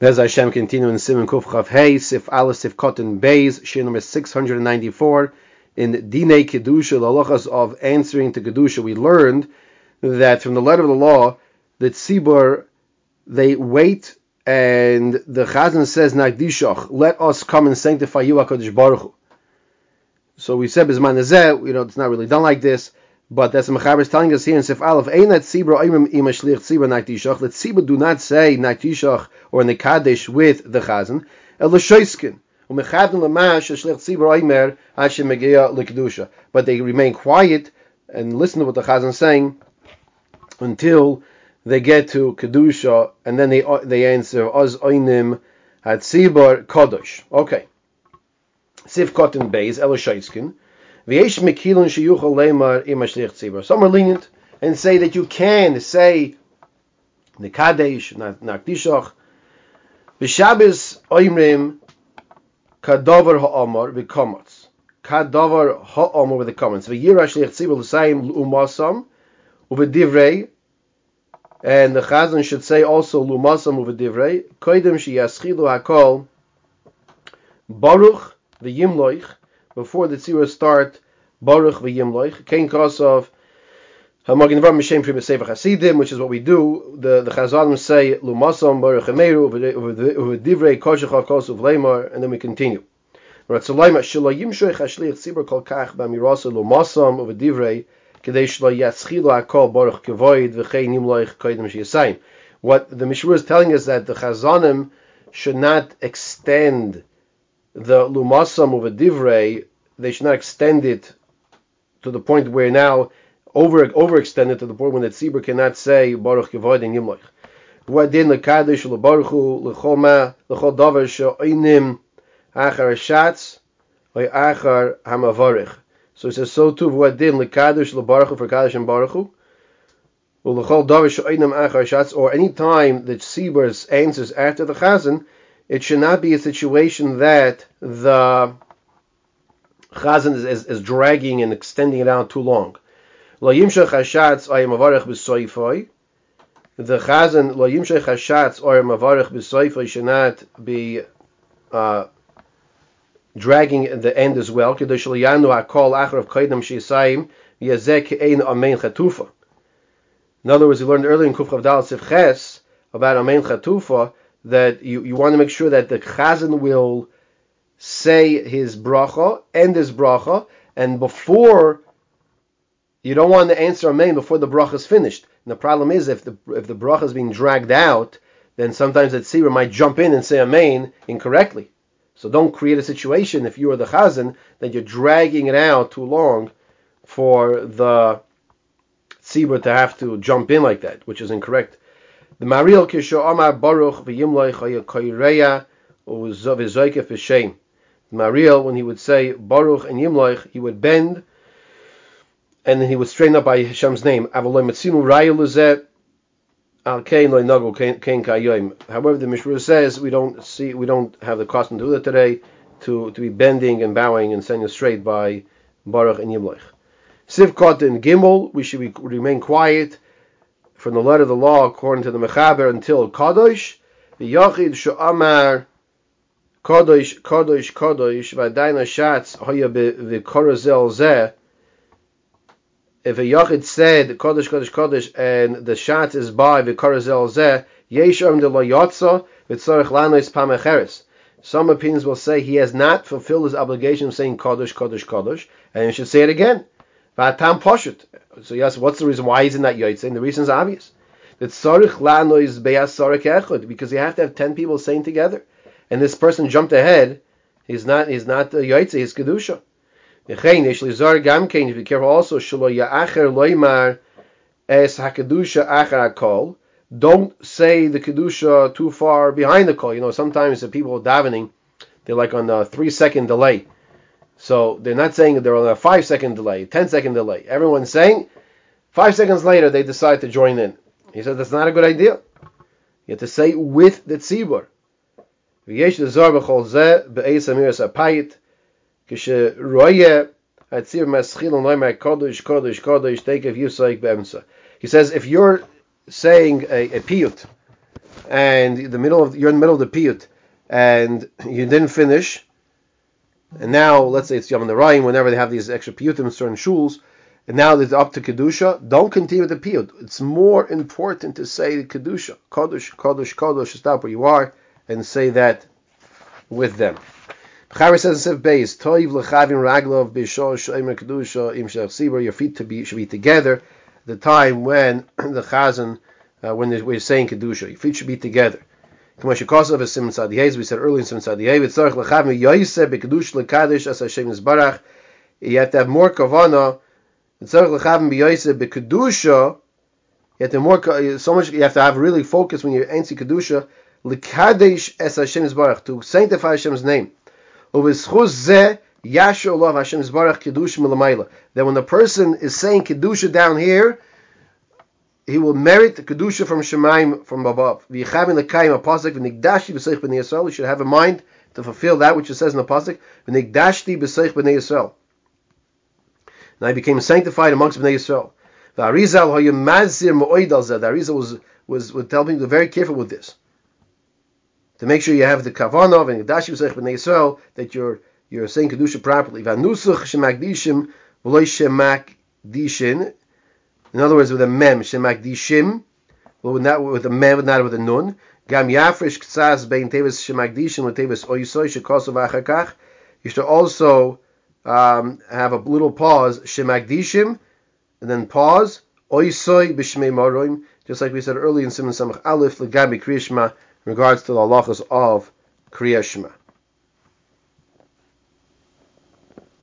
Bez Hashem continue in Simon Kuf Chav Hey, Sif Aleph Sif Kotin Beis, Shir number 694. In Dine Kedusha, the halachas of answering to Kedusha, we learned that from the letter of the law, that Tzibur, they wait and the Chazan says, Nagdishach, let us come and sanctify you, HaKadosh Baruch Hu. So we said, Nezeh, you know, it's not really done like this. But that's Mechaber is telling us here in Sif Aleph, Ein that Sibra Oimim Ima Shlich Tzibra Naktishach, that Sibra do not say Naktishach or Nekadesh with the Chazan, El Shoiskin. But they remain quiet and listen to what the Chazan is saying until they get to Kedusha, and then they they answer Oz Oinim at Sibor Kodosh. Okay. Sif Kotin Beis, El Shoiskin. Some are lenient and say that you can say the Kadesh, Nakdishach. B'Shabbos oimrim kadavar ha'amar v'kamatz. Kadavar ha'amar with the comments. V'yira shlich tzibur l'sayim l'umasam u'v'divrei and the Chazan should say also lumasam u'v'divrei koidim sheyaschilu hakol baruch v'yimloich before the tzira start, Baruch v'yimloich, Kain Kosov, Hamagin Vam Mishem Pri B'Sefer Hasidim, which is what we do. The the Chazanim say Lumasam Baruch Emeru Divrei Koshach Kosov Leimar, and then we continue. Ratzalayim Shelo Tzibur Kol Kach B'Mirasa Lumasam Kedei Shlo Yatzchilu Hakol Baruch Kevoid V'Chein Yimloich. What the Mishra is telling us that the Chazanim should not extend the lumasam of a divrei, they should not extend it to the point where now over overextended to the point when the tzibur cannot say baruch kevoid and yimloich. What did lekadosh lebaruchu lechol lechol davar she'oinim achar shatz achar hamavarich. So it says so too what did lekadosh lebaruchu for kadosh and baruchu. Or any time that tzibur answers after the chazan it should not be a situation that the chazan is, is, is dragging and extending it out too long. The chazan should not be uh, dragging the end as well. In other words, we learned earlier in Kuf Dal Sivches about amein chatufa that you, you want to make sure that the chazan will say his bracha, end his bracha, and before you don't want to answer amen before the bracha is finished. And the problem is if the if the bracha is being dragged out, then sometimes the tzibur might jump in and say amen incorrectly. So don't create a situation if you are the chazan that you're dragging it out too long for the tzibur to have to jump in like that, which is incorrect. The Maharil Kisho Amar Baruch v'Yimloich Hayakayreya v'Zoike v'Shem. Maharil, when he would say Baruch and Yimloich, he would bend and then he would straighten up by Hashem's name. However, the Mishra says we don't see, we don't have the custom to do that today, to, to be bending and bowing and standing straight by Baruch and Yimloich. Sivkot and Gimel, we should be, remain quiet from the letter of the law according to the Mechaber until Kadosh, the Yachid Sha'amar Kadosh, Kadosh, Kadosh, Vadaina Shatz, Hoya V'Korazel Zeh, if a Yachid said Kadosh, Kadosh, Kadosh, and the Shatz is by V'Korazel Zeh, Yesh Om De Lo Yotza, V'Tzorech Lanois Pamecheres. Some opinions will say he has not fulfilled his obligation of saying Kadosh, Kadosh, Kadosh, and he should say it again. Vatam Poshut. So yes, what's the reason why he's in that Yotzin? The reason is obvious. That Sarich is Beyas because you have to have ten people saying together. And this person jumped ahead, he's not he's not the Yotzin, he's Kedusha. Yechein, Yesh Lizar Gamkein, if you care also, Shalo Ya'acher Loimar Es HaKedusha Acher HaKol, don't say the Kedusha too far behind the call. You know, sometimes the people davening, they're like on a three second delay. So they're not saying they're on a five second delay, ten second delay. Everyone's saying five seconds later they decide to join in. He said that's not a good idea. You have to say with the tzibur. ויש לזור בכל זה באיס אמירס הפייט כשרויה הציר מסחיל ונאמר קודש קודש קודש תקף יוסייק באמצע. He says if you're saying a, a piyut and the middle of you're in the middle of the piyut, and you didn't finish, and now let's say it's Yom Narayim, whenever they have these extra piyutim in certain shuls, and now it's up to kedusha. Don't continue with the piyut. It's more important to say kedusha, kodesh, kodesh, kodesh. Stop where you are and say that with them. Chavis says in Sev Beis, Toiv lechavim raglov b'shor shomer kedusha im sibur. Your feet to be should be together. The time when the chazan, uh, when we're saying kedusha, your feet should be together. We said earlier in lekadosh as Hashem. You have to have more kavana. B'kedusha. You have to more so much. You have to have really focus when you're anti kedusha. As Hashem to sanctify Hashem's name. That when the person is saying kedusha down here, he will merit kedusha from Shemaim from above. You should have a mind to fulfill that which it says in the pasuk. v'nigdashti b'seich b'nei Yisrael. And I became sanctified amongst Bnei Yisrael. The Arizal The Arizal was was was telling people to be very careful with this to make sure you have the kavanah and Gedashi B'Seich B'nei Yisrael that you're you're saying kedusha properly. Vanusuch shemakdishim v'loy shemakdishin. In other words, with a mem shemakdishim, well, with not with a mem, not with a nun. Gam yafresh ktsas bein tevis shemakdishim with tevis oyisoy shekosov achakach. You should also um, have a little pause shemakdishim, and then pause oyisoy b'shmei maroim. Just like we said earlier in Simon Samach Aleph, legabi kriyishma regards to the halachas of Kriya Shema.